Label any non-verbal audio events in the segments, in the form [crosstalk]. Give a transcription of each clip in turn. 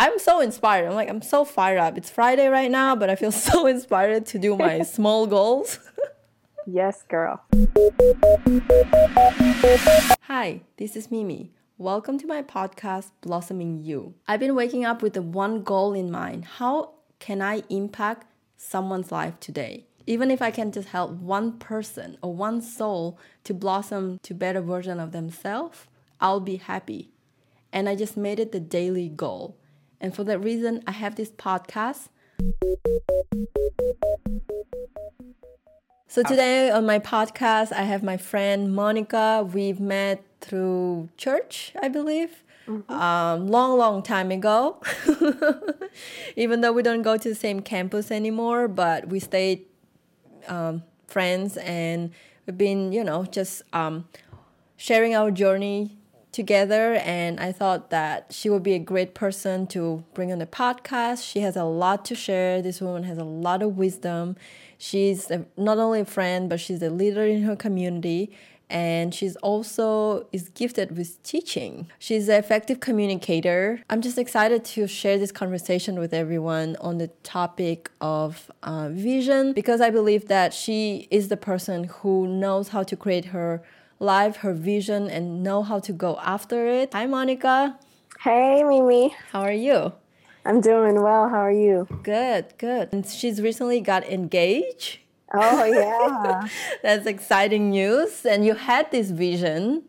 I'm so inspired. I'm like, I'm so fired up. It's Friday right now, but I feel [laughs] so inspired to do my [laughs] small goals. yes, girl. Hi, this is Mimi. Welcome to my podcast, Blossoming You. I've been waking up with the one goal in mind. How can I impact someone's life today? Even if I can just help one person or one soul to blossom to better version of themselves, I'll be happy. And I just made it the daily goal. And for that reason, I have this podcast. So today on my podcast, I have my friend Monica. We've met through church, I believe. Mm-hmm. Um, long, long time ago. [laughs] Even though we don't go to the same campus anymore, but we stayed um, friends and we've been, you know, just um, sharing our journey together and I thought that she would be a great person to bring on the podcast. She has a lot to share. This woman has a lot of wisdom. She's a, not only a friend, but she's a leader in her community and she's also is gifted with teaching. She's an effective communicator. I'm just excited to share this conversation with everyone on the topic of uh, vision because I believe that she is the person who knows how to create her life, her vision, and know how to go after it. Hi, Monica. Hey, Mimi. How are you? I'm doing well. How are you? Good, good. And she's recently got engaged. Oh, [laughs] yeah. That's exciting news. And you had this vision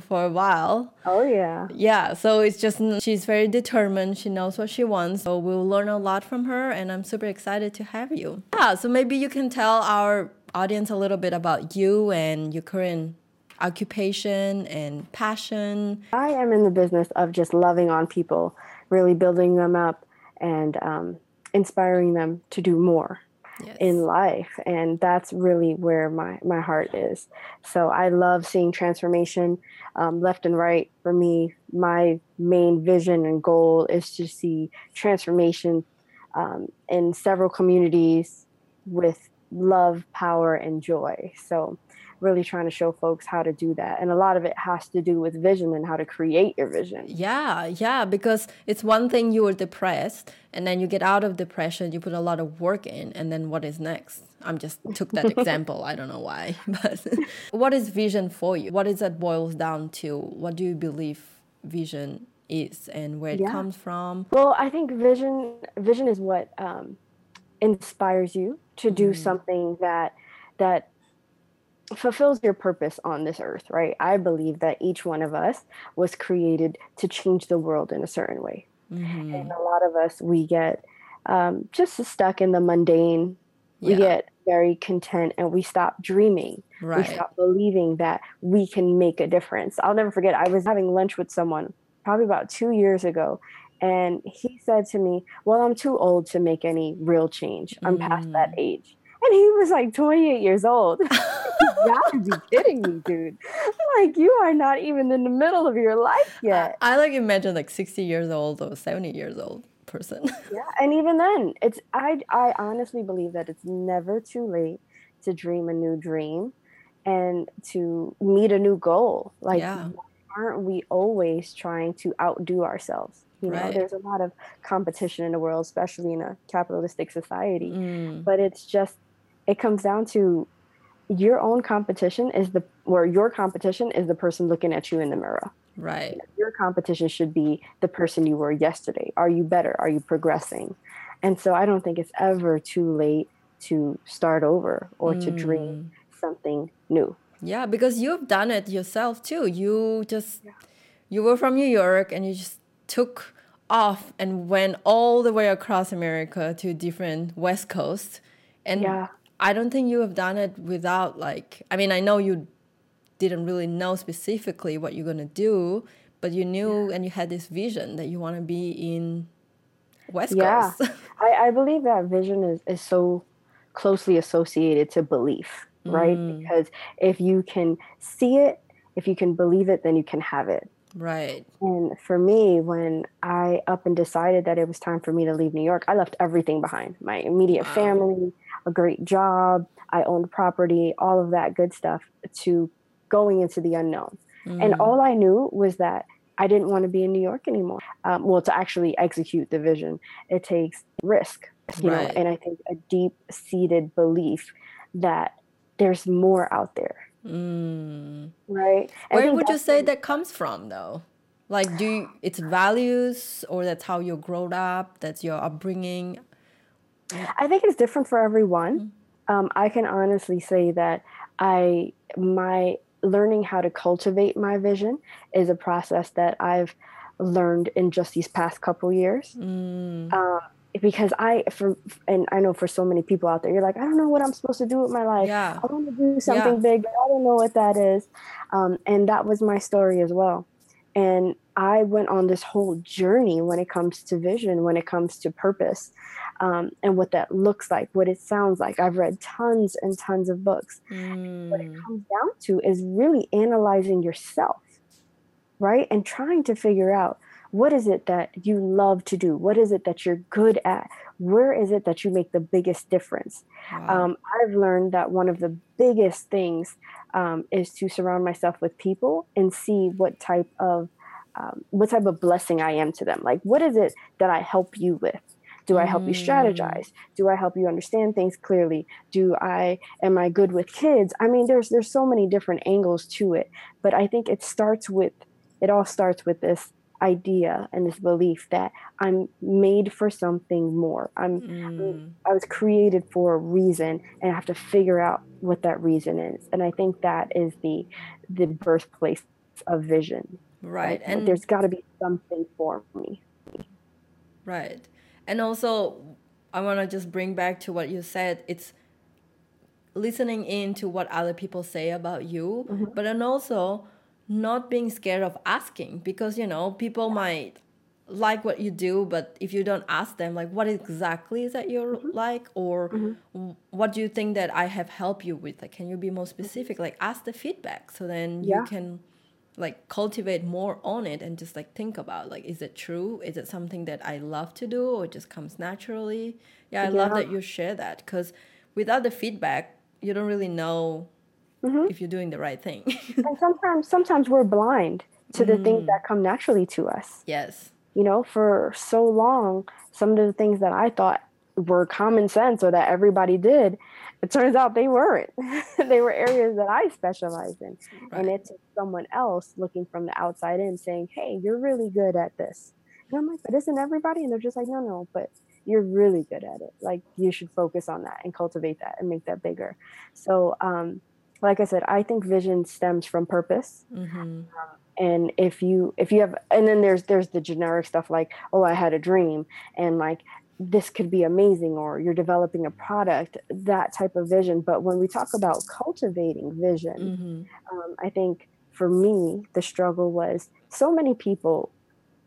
for a while. Oh, yeah. Yeah, so it's just, she's very determined. She knows what she wants. So we'll learn a lot from her, and I'm super excited to have you. Yeah, so maybe you can tell our audience a little bit about you and your current occupation and passion. I am in the business of just loving on people, really building them up and um, inspiring them to do more yes. in life and that's really where my my heart is so i love seeing transformation um, left and right for me my main vision and goal is to see transformation um, in several communities with love power and joy so really trying to show folks how to do that. And a lot of it has to do with vision and how to create your vision. Yeah, yeah, because it's one thing you were depressed and then you get out of depression, you put a lot of work in, and then what is next? I'm just [laughs] took that example. I don't know why. [laughs] But [laughs] what is vision for you? What is that boils down to? What do you believe vision is and where it yeah. comes from? Well, I think vision vision is what um, inspires you to do mm. something that that fulfills your purpose on this earth, right? I believe that each one of us was created to change the world in a certain way. Mm-hmm. And a lot of us, we get um, just stuck in the mundane. Yeah. We get very content and we stop dreaming. Right. We stop believing that we can make a difference. I'll never forget, I was having lunch with someone probably about two years ago. And he said to me, Well, I'm too old to make any real change. I'm mm. past that mm. age. And he was like 28 years old. [laughs] [laughs] you gotta be kidding me, dude. Like you are not even in the middle of your life yet. I, I like imagine like 60 years old or 70 years old person. [laughs] yeah, and even then, it's I I honestly believe that it's never too late to dream a new dream and to meet a new goal. Like yeah. aren't we always trying to outdo ourselves? You know, right. there's a lot of competition in the world, especially in a capitalistic society. Mm. But it's just it comes down to your own competition is the where your competition is the person looking at you in the mirror. Right. Your competition should be the person you were yesterday. Are you better? Are you progressing? And so I don't think it's ever too late to start over or mm. to dream mm. something new. Yeah, because you've done it yourself too. You just yeah. you were from New York and you just took off and went all the way across America to different West Coast. And yeah. I don't think you have done it without like I mean I know you didn't really know specifically what you're gonna do, but you knew yeah. and you had this vision that you want to be in West yeah. Coast. [laughs] I, I believe that vision is, is so closely associated to belief, right? Mm. Because if you can see it, if you can believe it, then you can have it. Right. And for me, when I up and decided that it was time for me to leave New York, I left everything behind my immediate wow. family, a great job, I owned property, all of that good stuff to going into the unknown. Mm. And all I knew was that I didn't want to be in New York anymore. Um, well, to actually execute the vision, it takes risk, you right. know, and I think a deep seated belief that there's more out there. Mm. Right. Where would you say that comes from, though? Like, do you, it's values, or that's how you growed up? That's your upbringing. I think it's different for everyone. Mm-hmm. Um, I can honestly say that I my learning how to cultivate my vision is a process that I've learned in just these past couple years. Mm. Um, because I for and I know for so many people out there, you're like, I don't know what I'm supposed to do with my life. Yeah. I want to do something yeah. big, but I don't know what that is. Um, and that was my story as well. And I went on this whole journey when it comes to vision, when it comes to purpose, um, and what that looks like, what it sounds like. I've read tons and tons of books. Mm. What it mm. comes down to is really analyzing yourself, right? And trying to figure out what is it that you love to do? What is it that you're good at? Where is it that you make the biggest difference? Wow. Um, I've learned that one of the biggest things um, is to surround myself with people and see what type of um, what type of blessing I am to them. Like, what is it that I help you with? Do I help mm. you strategize? Do I help you understand things clearly? Do I am I good with kids? I mean, there's there's so many different angles to it, but I think it starts with it all starts with this idea and this belief that I'm made for something more. I'm, mm. I was created for a reason and I have to figure out what that reason is. And I think that is the the birthplace of vision. Right. and there's got to be something for me. Right. And also I want to just bring back to what you said. It's listening in to what other people say about you, mm-hmm. but then also not being scared of asking because you know people might like what you do but if you don't ask them like what exactly is that you're mm-hmm. like or mm-hmm. what do you think that i have helped you with like can you be more specific like ask the feedback so then yeah. you can like cultivate more on it and just like think about like is it true is it something that i love to do or it just comes naturally yeah i yeah. love that you share that because without the feedback you don't really know mm-hmm. if you're doing the right thing. [laughs] and sometimes sometimes we're blind to the mm. things that come naturally to us. Yes. You know, for so long, some of the things that I thought were common sense or that everybody did, it turns out they weren't. [laughs] they were areas that I specialized in. Right. And it's someone else looking from the outside in saying, Hey, you're really good at this. And I'm like, but isn't everybody? And they're just like, no, no, but you're really good at it. Like you should focus on that and cultivate that and make that bigger. So um, like I said, I think vision stems from purpose. Mm-hmm. Um, and if you if you have and then there's there's the generic stuff like oh I had a dream and like this could be amazing or you're developing a product that type of vision. But when we talk about cultivating vision, mm-hmm. um, I think for me the struggle was so many people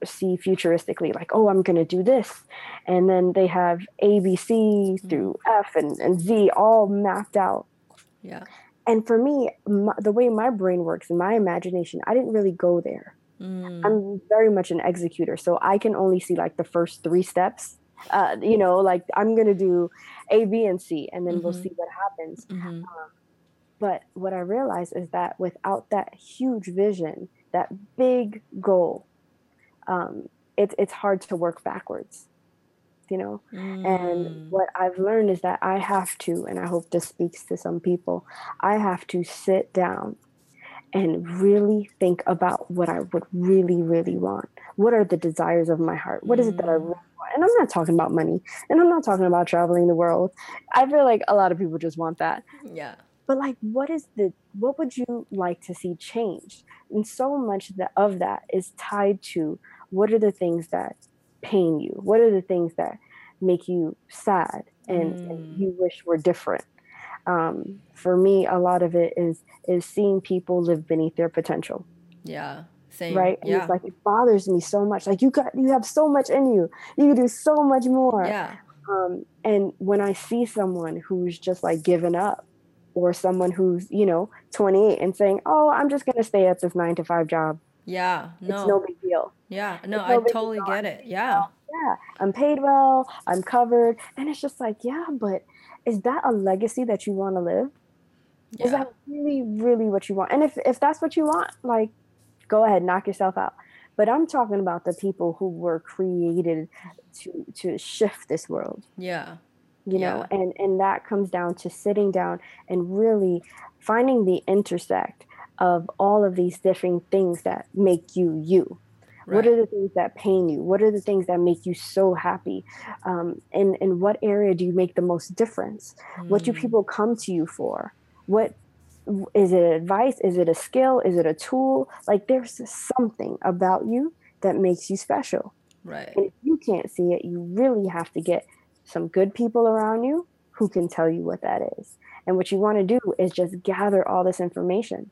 see futuristically like oh i'm going to do this and then they have a b c mm-hmm. through f and, and z all mapped out yeah and for me my, the way my brain works and my imagination i didn't really go there mm. i'm very much an executor so i can only see like the first three steps uh, you know like i'm gonna do a b and c and then mm-hmm. we'll see what happens mm-hmm. um, but what i realized is that without that huge vision that big goal um, it's it's hard to work backwards you know mm. and what i've learned is that i have to and i hope this speaks to some people i have to sit down and really think about what i would really really want what are the desires of my heart What is it that i mm. really want and i'm not talking about money and i'm not talking about traveling the world i feel like a lot of people just want that [laughs] yeah but like what is the what would you like to see changed and so much that of that is tied to what are the things that pain you? What are the things that make you sad and, mm. and you wish were different? Um, for me, a lot of it is is seeing people live beneath their potential. Yeah. Same. Right. And yeah. it's like it bothers me so much. Like you got you have so much in you. You can do so much more. Yeah. Um, and when I see someone who's just like given up, or someone who's, you know, 28 and saying, Oh, I'm just gonna stay at this nine to five job yeah, no. It's no big deal. Yeah, no, no I totally deal. get it. Yeah. Yeah, I'm paid well, I'm covered. And it's just like, yeah, but is that a legacy that you want to live? Yeah. Is that really, really what you want? And if, if that's what you want, like, go ahead, knock yourself out. but I'm talking about the people who were created to to shift this world. Yeah. You yeah. know, and and that comes down to sitting down and really finding the intersect of all of these different things that make you you. Right. What are the things that pain you? What are the things that make you so happy? Um, and in what area do you make the most difference? Mm. What do hmm. people come to you for? What is it advice? Is it a skill? Is it a tool? Like there's something about you that makes you special. Right. And if you can't see it, you really have to get some good people around you who can tell you what that is. And what you want to do is just gather all this information,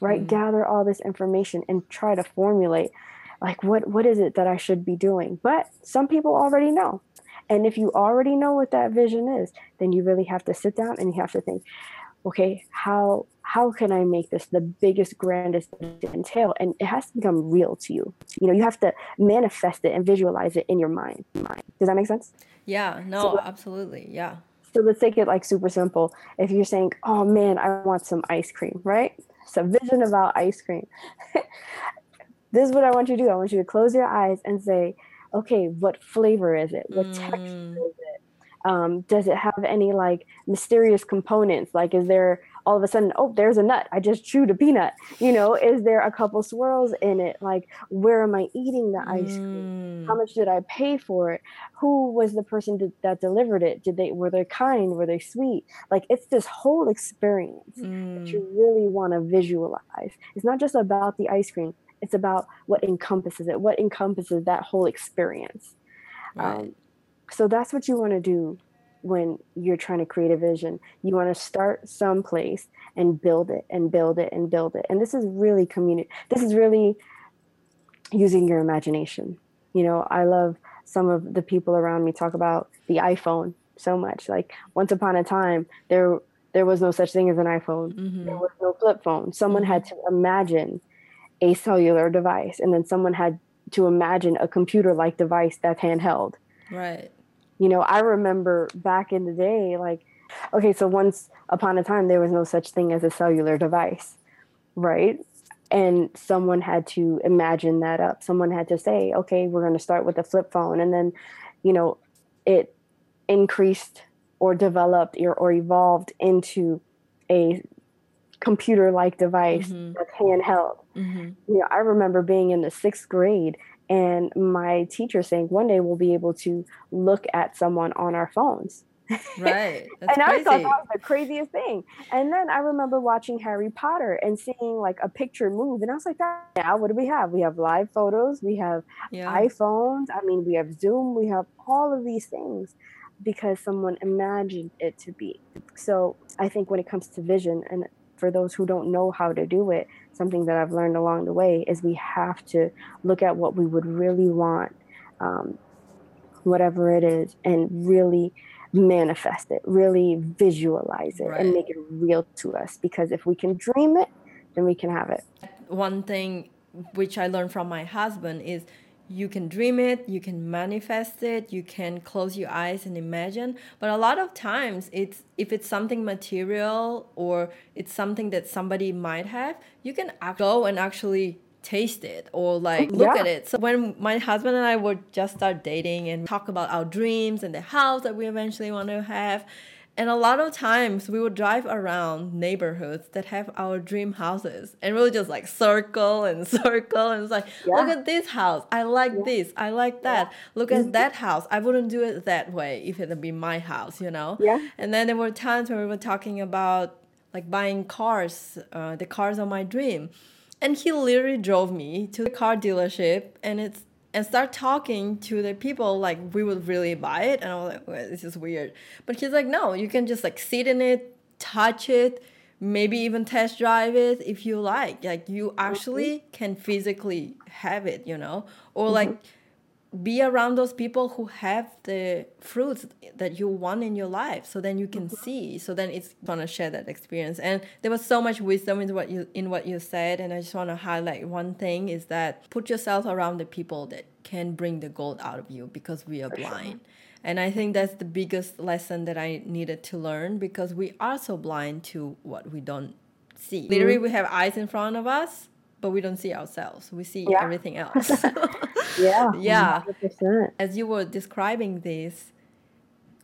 right? Mm. Gather all this information and try to formulate like what what is it that I should be doing? But some people already know. And if you already know what that vision is, then you really have to sit down and you have to think, okay, how how can I make this the biggest, grandest entail? And it has to become real to you. You know, you have to manifest it and visualize it in your mind. Mind. Does that make sense? Yeah. No. So, absolutely. Yeah. So let's take it like super simple. If you're saying, "Oh man, I want some ice cream," right? It's a vision about ice cream. [laughs] this is what I want you to do. I want you to close your eyes and say, "Okay, what flavor is it? What mm. texture is it? Um, does it have any like mysterious components? Like, is there all of a sudden, oh, there's a nut. I just chewed a peanut. You know, is there a couple swirls in it? Like, where am I eating the ice cream? How mm. much did I pay for it? Who was the person that delivered it? Did they were they kind? Were they sweet? Like, it's this whole experience mm. that you mm. really want to visualize. It's not just about the ice cream. It's about what encompasses it. What encompasses that whole experience. Right. Um, so that's what you want to do when you're trying to create a vision. You want to start someplace and build it and build it and build it. And this is really community. This is really using your imagination. You know, I love some of the people around me talk about the iPhone so much. Like once upon a time, there there was no such thing as an iPhone. Mm-hmm. There was no flip phone. Someone mm-hmm. had to imagine a cellular device, and then someone had to imagine a computer-like device that's handheld. Right you know, I remember back in the day, like, okay, so once upon a time, there was no such thing as a cellular device, right? And someone had to imagine that up. Someone had to say, okay, we're going to start with a flip phone. And then, you know, it increased or developed or, or evolved into a computer like device mm-hmm. that's handheld. Mm-hmm. You know, I remember being in the sixth grade and my teacher saying one day we'll be able to look at someone on our phones right [laughs] and crazy. i thought that was the craziest thing and then i remember watching harry potter and seeing like a picture move and i was like now what do we have we have live photos we have yeah. iphones i mean we have zoom we have all of these things because someone imagined it to be so i think when it comes to vision and for those who don't know how to do it something that I've learned along the way is we have to look at what we would really want, um, whatever it is, and really manifest it, really visualize it, right. and make it real to us. Because if we can dream it, then we can have it. One thing which I learned from my husband is you can dream it, you can manifest it, you can close your eyes and imagine. But a lot of times, it's if it's something material or it's something that somebody might have, you can go and actually taste it or like look yeah. at it. So when my husband and I would just start dating and talk about our dreams and the house that we eventually want to have, and a lot of times we would drive around neighborhoods that have our dream houses and we'll just like circle and [laughs] circle and it's like, yeah. look at this house. I like yeah. this. I like that. Yeah. Look at mm-hmm. that house. I wouldn't do it that way if it'd be my house, you know? Yeah. And then there were times when we were talking about like buying cars, uh, the cars of my dream. And he literally drove me to the car dealership and it's and start talking to the people like we would really buy it and i was like well, this is weird. But he's like no you can just like sit in it touch it maybe even test drive it if you like like you actually can physically have it you know? Or mm-hmm. Be around those people who have the fruits that you want in your life so then you can mm-hmm. see so then it's gonna share that experience and there was so much wisdom in what you in what you said and i just want to highlight one thing is that put yourself around the people that can bring the gold out of you because we are blind and i think that's the biggest lesson that i needed to learn because we are so blind to what we don't see mm-hmm. literally we have eyes in front of us but we don't see ourselves. We see Yeah. everything [laughs] else. [laughs] Yeah. Yeah. 100%. As you were describing this,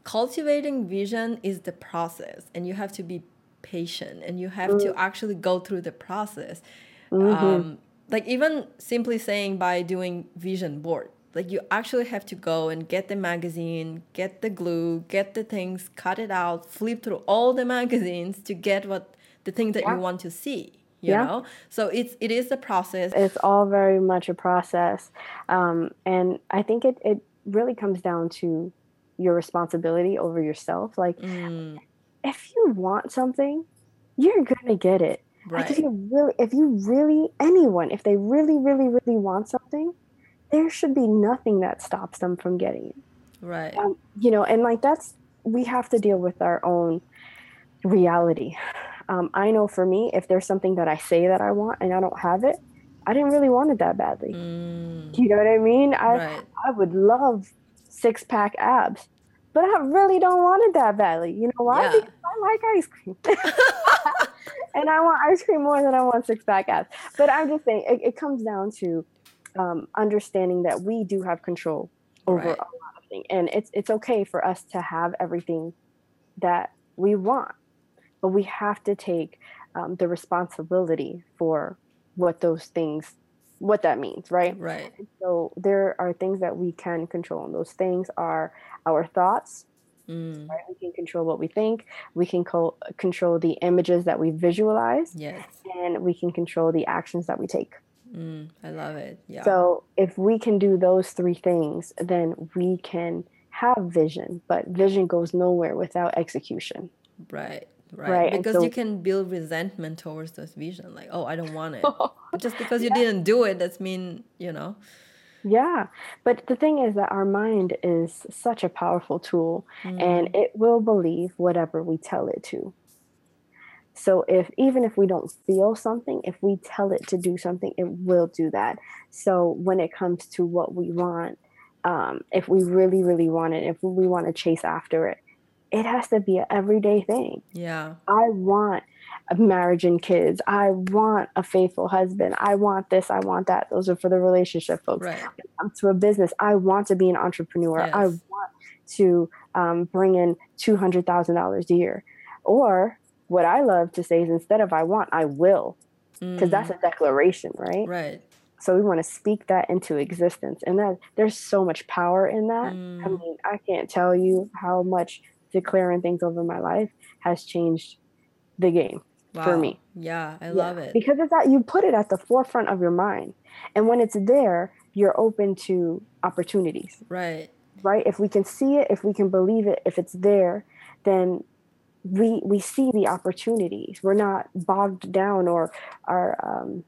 cultivating vision is the process, and you have to be patient and you have to actually go through the process. Um, like, even simply saying by doing vision board, like, you actually have to go and get the magazine, get the glue, get the things, cut it out, flip through all the [laughs] magazines to get what the thing that Yeah. you want to see. You Yeah. know, so it's it is a process. It's all very much a process. Um, and I think it, it really comes down to your responsibility over yourself. Like, Mm, if you want something, you're going to get it. Like, if you really, if you really, anyone, if they really, really, really want something, there should be nothing that stops them from getting it. right, Um, you know, and like that's, we have to deal with our own reality. Um, I know for me, if there's something that I say that I want and I don't have it, I didn't really want it that badly. mm, You know what I mean? I, right, I would love six pack abs, but I really don't want it that badly. You know why? Yeah. Because I like ice cream. [laughs] and I want ice cream more than I want six pack abs. But I'm just saying, it, it comes down to um, understanding that we do have control over Right. a lot of things. And it's, it's okay for us to have everything that we want, but we have to take um, the responsibility for what those things, what that means, right? right, So there are things that we can control, and those things are our thoughts. mm, Right? We can control what we think. We can co- control the images that we visualize, yes. and we can control the actions that we take. Mm, I love it. Yeah. So if we can do those three things, then we can have vision. But vision goes nowhere without execution. right. Right. Right, Because so- you can build resentment towards this vision. Like, oh, I don't want it. [laughs] Just because you didn't do it, that's mean, you know. Yeah, but the thing is that our mind is such a powerful tool Mm. and it will believe whatever we tell it to. So if even if we don't feel something, if we tell it to do something, it will do that. So when it comes to what we want, um, if we really, really want it, if we want to chase after it, it has to be an everyday thing. Yeah. I want a marriage and kids. I want a faithful husband. I want this. I want that. Those are for the relationship folks Right. to a business. I want to be an entrepreneur. I want to um, bring in two hundred thousand dollars a year. Or what I love to say is instead of I want, I will, because that's a declaration, right? Mm. right. So we want to speak that into existence, and that there's so much power in that. I Mm. mean, I can't tell you how much declaring things over my life has changed the game for me. Yeah, I Yeah, love it. because it's that you put it at the forefront of your mind, and when it's there, you're open to opportunities, Right. right? If we can see it, if we can believe it, if it's there, then we we see the opportunities. We're not bogged down or are um,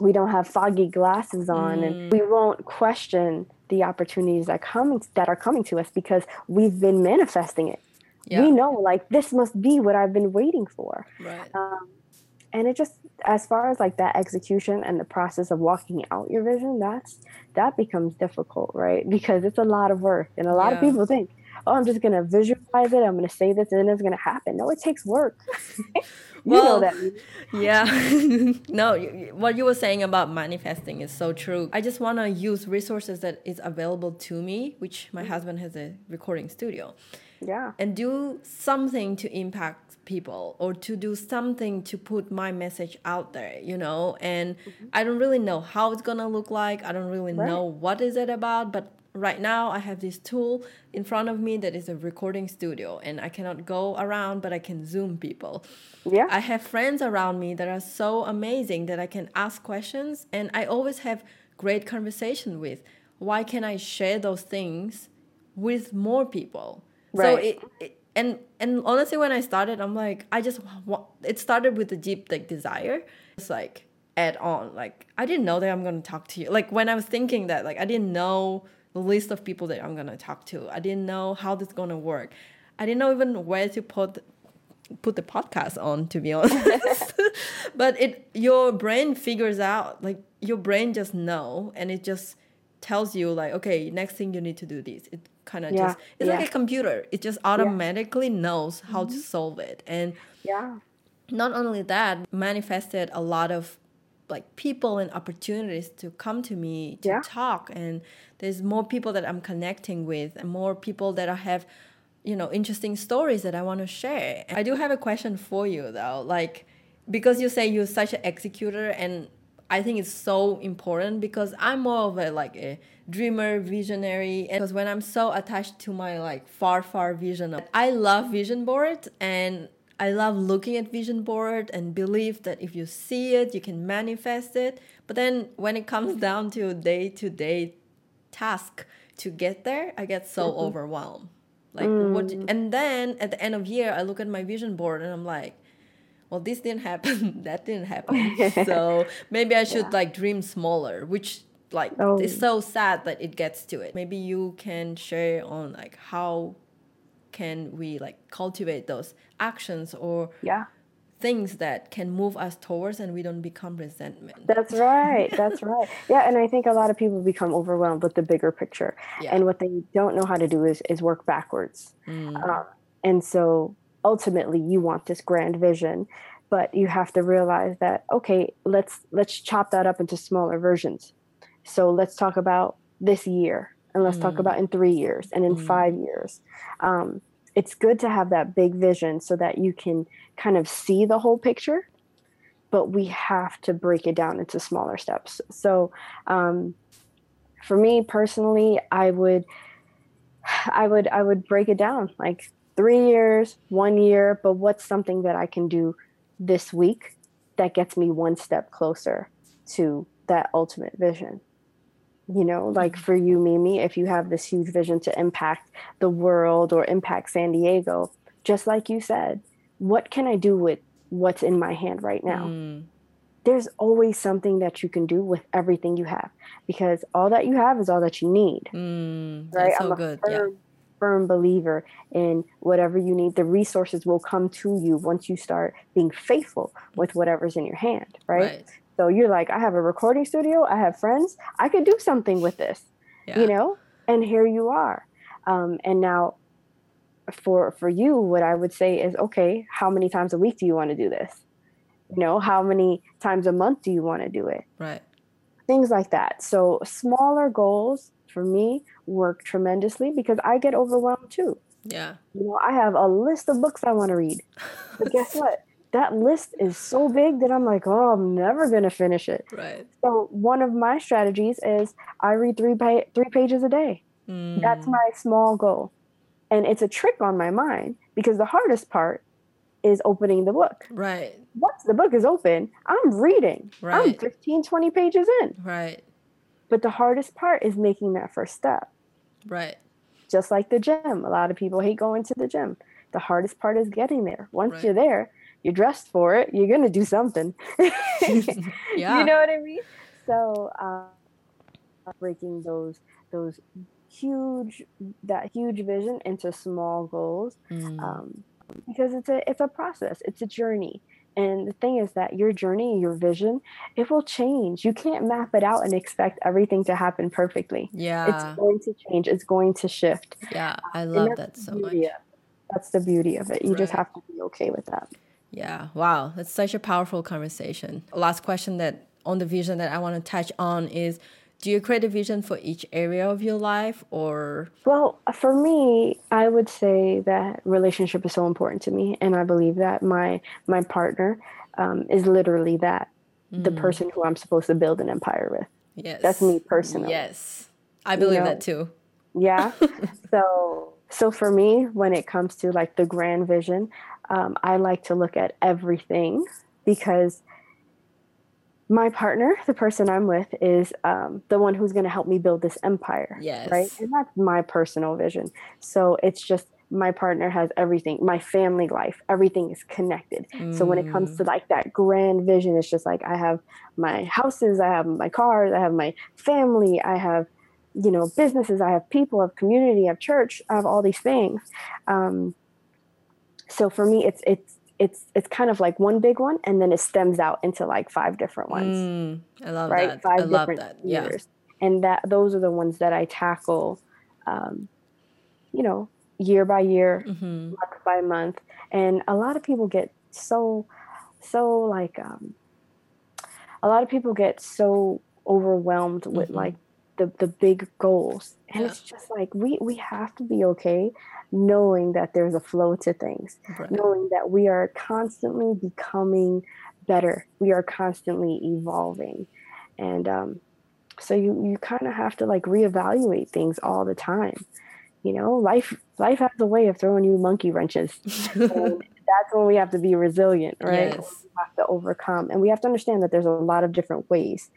we don't have foggy glasses on, and we won't question the opportunities that coming that are coming to us because we've been manifesting it. Yeah. We know like this must be what I've been waiting for Right. um, and it just as far as like that execution and the process of walking out your vision that's that becomes difficult right because it's a lot of work and a lot of people think oh i'm just going to visualize it i'm going to say this and it's going to happen no it takes work [laughs] you Well, know that Yeah. [laughs] no, you, you- what you were saying about manifesting is so true. I just want to use resources that is available to me, which my husband has a recording studio, yeah and do something to impact people or to do something to put my message out there, you know? And mm-hmm. I don't really know how it's going to look like. I don't really Right. know what is it about, but right now I have this tool in front of me that is a recording studio and I cannot go around, but I can zoom people. yeah I have friends around me that are so amazing that I can ask questions and I always have great conversation with. Why can I share those things with more people? So it, it and and honestly when I started I'm like I just wa- it started with the deep like desire. It's like add on like I didn't know that I'm going to talk to you. Like when I was thinking that like I didn't know the list of people that I'm going to talk to. I didn't know how this going to work. I didn't know even where to put put the podcast on to be [laughs] honest [laughs] but it your brain figures out like your brain just know and it just tells you like okay next thing you need to do this. It kind of Yeah, just it's yeah. like a computer. It just automatically knows how to mm-hmm. solve it. And yeah. not only that manifested a lot of like people and opportunities to come to me to Yeah. talk. And there's more people that I'm connecting with and more people that I have you know interesting stories that I want to share. I do have a question for you though. Like because you say you're such an executor and I think it's so important because I'm more of a like a dreamer, visionary. And because when I'm so attached to my like far, far vision, I love vision board and I love looking at vision board and believe that if you see it, you can manifest it. But then when it comes [laughs] down to day to day task to get there, I get so mm-hmm. overwhelmed. Like what? Mm. And then at the end of year, I look at my vision board and I'm like, well, this didn't happen, [laughs] that didn't happen. so [laughs] maybe I should like dream smaller, which like Oh. it's so sad that it gets to it. Maybe you can share on like how can we like cultivate those actions or Yeah. things that can move us towards and we don't become resentment. That's right. That's [laughs] right. Yeah, and I think a lot of people become overwhelmed with the bigger picture, Yeah. and what they don't know how to do is is work backwards. Um, and so ultimately, you want this grand vision, but you have to realize that okay, let's let's chop that up into smaller versions. So let's talk about this year, and let's talk about in three years and in five years. Um, it's good to have that big vision so that you can kind of see the whole picture but we have to break it down into smaller steps. So, um, for me personally, I would, [sighs] I would, I would break it down like three years, one year. But what's something that I can do this week that gets me one step closer to that ultimate vision? You know, like for you, Mimi, if you have this huge vision to impact the world or impact San Diego, just like you said, what can I do with what's in my hand right now? Mm, there's always something that you can do with everything you have because all that you have is all that you need mm, right that's so i'm a good. firm, Yeah. Firm believer in whatever you need the resources will come to you once you start being faithful with whatever's in your hand right, Right. so you're like i have a recording studio i have friends i could do something with this Yeah. you know and here you are um, and now for for you what i would say is okay how many times a week do you want to do this you know how many times a month do you want to do it Right. things like that so smaller goals for me work tremendously because i get overwhelmed too Yeah. you know i have a list of books i want to read but guess [laughs] what that list is so big that i'm like oh i'm never going to finish it Right. so one of my strategies is i read three pa- three pages a day Mm, that's my small goal. And it's a trick on my mind because the hardest part is opening the book. right. Once the book is open, I'm reading. Right. I'm Right. 15, 20 pages in. Right. But the hardest part is making that first step. Right. Just like the gym. A lot of people hate going to the gym. The hardest part is getting there. Once Right. you're there, you're dressed for it, you're going to do something. [laughs] [laughs] Yeah. You know what I mean? So, uh, breaking those those huge that huge vision into small goals Mm, um, because it's a it's a process it's a journey and the thing is that your journey your vision it will change you can't map it out and expect everything to happen perfectly yeah. it's going to change it's going to shift Yeah. I love that so much. that's the beauty of it you just have to be okay with that Yeah. Wow. That's such a powerful conversation. Last question that on the vision that I want to touch on is do you create a vision for each area of your life or Well, for me, I would say that relationship is so important to me, and I believe that my my partner um, is literally that the person who I'm supposed to build an empire with. yes. That's me personally. Yes. I believe know, that too. Yeah. [laughs] so so for me, when it comes to like the grand vision, um, I like to look at everything because my partner, the person I'm with, is um, the one who's going to help me build this empire. Yes. Right. And that's my personal vision. So it's just my partner has everything, my family life, everything is connected. So when it Mm. comes to like that grand vision, it's just like I have my houses, I have my cars, I have my family, I have, you know, businesses, I have people, I have community, I have church, I have all these things. Um, so for me, it's it's it's it's kind of like one big one, and then it stems out into like five different ones Mm, I love right? that. Five I love different that. Yeah. spheres. And that those are the ones that I tackle, um, you know, year by year, hmm month by month. And a lot of people get so, so like, um, a lot of people get so overwhelmed with Mhm. like the the big goals and Yeah. it's just like we we have to be okay knowing that there's a flow to things Right. knowing that we are constantly becoming better. We are constantly evolving. And um so you you kind of have to like reevaluate things all the time. You know life life has a way of throwing you monkey wrenches. [laughs] And that's when we have to be resilient right? Yes. we have to overcome. And we have to understand that there's a lot of different ways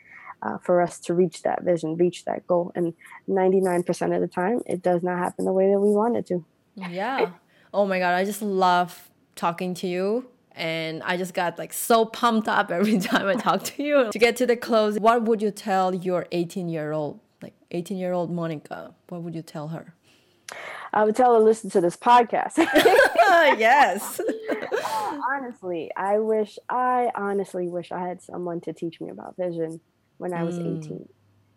uh, for us to reach that vision reach that goal. And 99% of the time it does not happen the way that we want it to Yeah. Oh my god, I just love talking to you. And I just got like so pumped up every [laughs] time I talk to you. to get to the close, what would you tell your 18 year old, like 18 year old Monica? What would you tell her? i would tell her to listen to this podcast [laughs] [laughs] yes. honestly i wish i honestly wish i had someone to teach me about vision when i was Mm. 18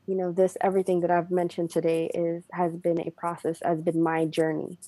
you know this everything that i've mentioned today is has been a process has been my journey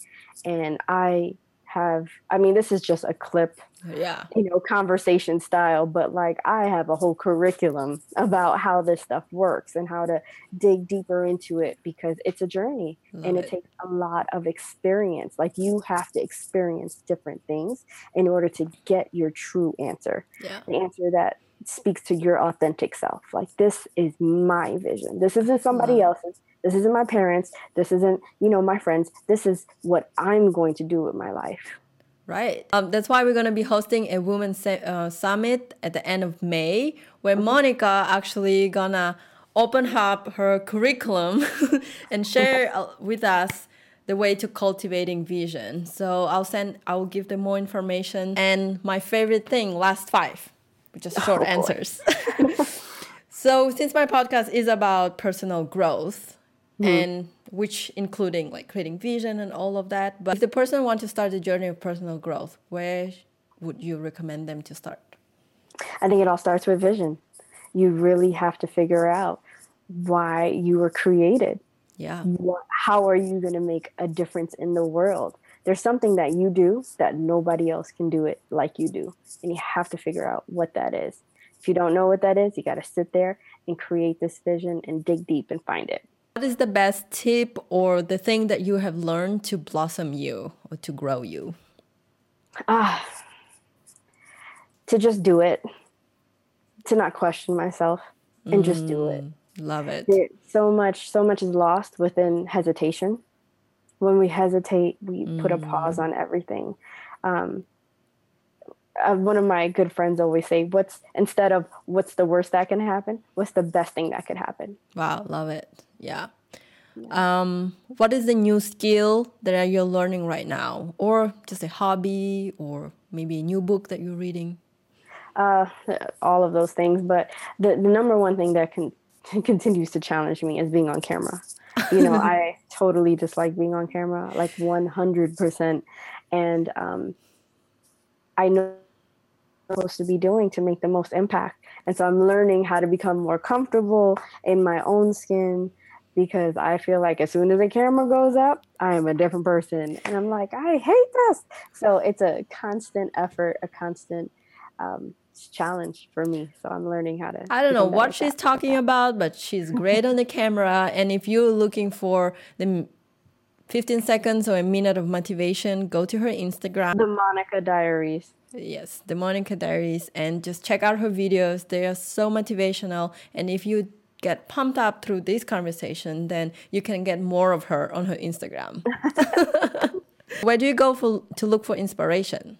and i have i mean this is just a clip Yeah. you know conversation style but like i have a whole curriculum about how this stuff works and how to dig deeper into it because it's a journey Love and it, it. takes a lot of experience like you have to experience different things in order to get your true answer Yeah. the answer that speaks to your authentic self. Like this is my vision. This isn't somebody Love else's. This isn't my parents. This isn't you know my friends. This is what i'm going to do with my life. Right. Um, that's why we're going to be hosting a women's uh, summit at the end of May, where Monica actually gonna open up her curriculum [laughs] and share uh, with us the way to cultivating vision. So I'll send, I will give them more information. And my favorite thing, last five, is short [laughs] Oh, answers. [laughs] so since my podcast is about personal growth, hmm. and which including like creating vision and all of that. But if the person wants to start the journey of personal growth, where would you recommend them to start? I think it all starts with vision. You really have to figure out why you were created. Yeah. What, how are you going to make a difference in the world? There's something that you do that nobody else can do it like you do. And you have to figure out what that is. If you don't know what that is, you got to sit there and create this vision and dig deep and find it. What is the best tip or the thing that you have learned to blossom you or to grow you? Ah, to just do it, to not question myself and just do it. Love it. so much so much is lost within hesitation when we hesitate we put a pause on everything um, uh, one of my good friends always say what's instead of what's the worst that can happen what's the best thing that could happen Wow, love it. Yeah. Um, what is the new skill that you're learning right now, or just a hobby, or maybe a new book that you're reading? uh, all of those things but the, the number one thing that can [laughs] continues to challenge me is being on camera you know [laughs] i totally dislike being on camera like 100% and um, i know what I'm supposed to be doing to make the most impact. And so i'm learning how to become more comfortable in my own skin because i feel like as soon as the camera goes up i am a different person. And i'm like i hate this. So it's a constant effort a constant um, challenge for me so i'm learning how to I don't know what she's that. talking about, but she's great on the camera. And if you're looking for the 15 seconds or a minute of motivation, go to her Instagram. the monica diaries Yes, the Monica Diaries, and just check out her videos. They are so motivational. And if you get pumped up through this conversation, then you can get more of her on her Instagram. [laughs] [laughs] Where do you go for to look for inspiration?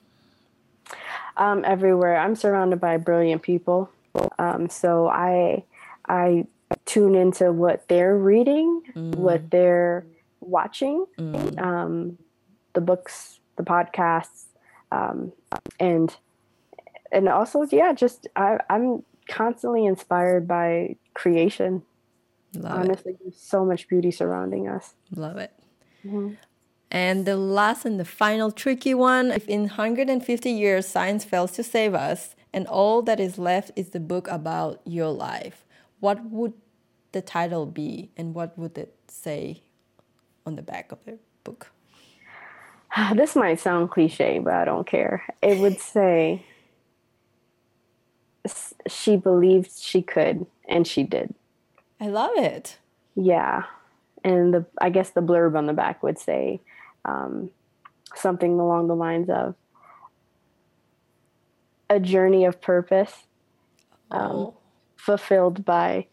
Um, everywhere. I'm surrounded by brilliant people, um, so I I tune into what they're reading, what they're watching, um, the books, the podcasts, um, and and also yeah, just I, I'm constantly inspired by creation. Love Honestly, there's so much beauty surrounding us. it. Love it. And the last and the final tricky one if in 150 years science fails to save us and all that is left is the book about your life, what would the title be and what would it say on the back of the book? [sighs] This might sound cliche, but I don't care. It would [laughs] say she believed she could and she did. I love it. Yeah. And the I guess the blurb on the back would say um, something along the lines of a journey of purpose um, oh. fulfilled by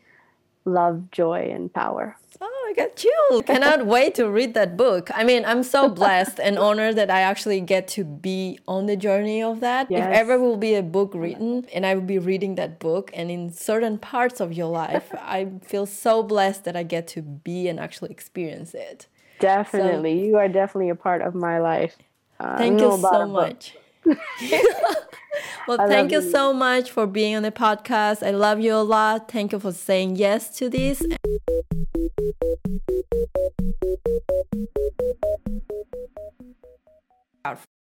love, joy, and power. Oh, I got chills. Cannot [laughs] wait to read that book. I mean, I'm so [laughs] blessed and honored that I actually get to be on the journey of that. Yes. If ever will be a book written and I will be reading that book, and in certain parts of your life, [laughs] I feel so blessed that I get to be and actually experience it. Definitely. So, you are definitely a part of my life. Uh, thank you so much. [laughs] well, I thank you, you so much for being on the podcast. I love you a lot. Thank you for saying yes to this.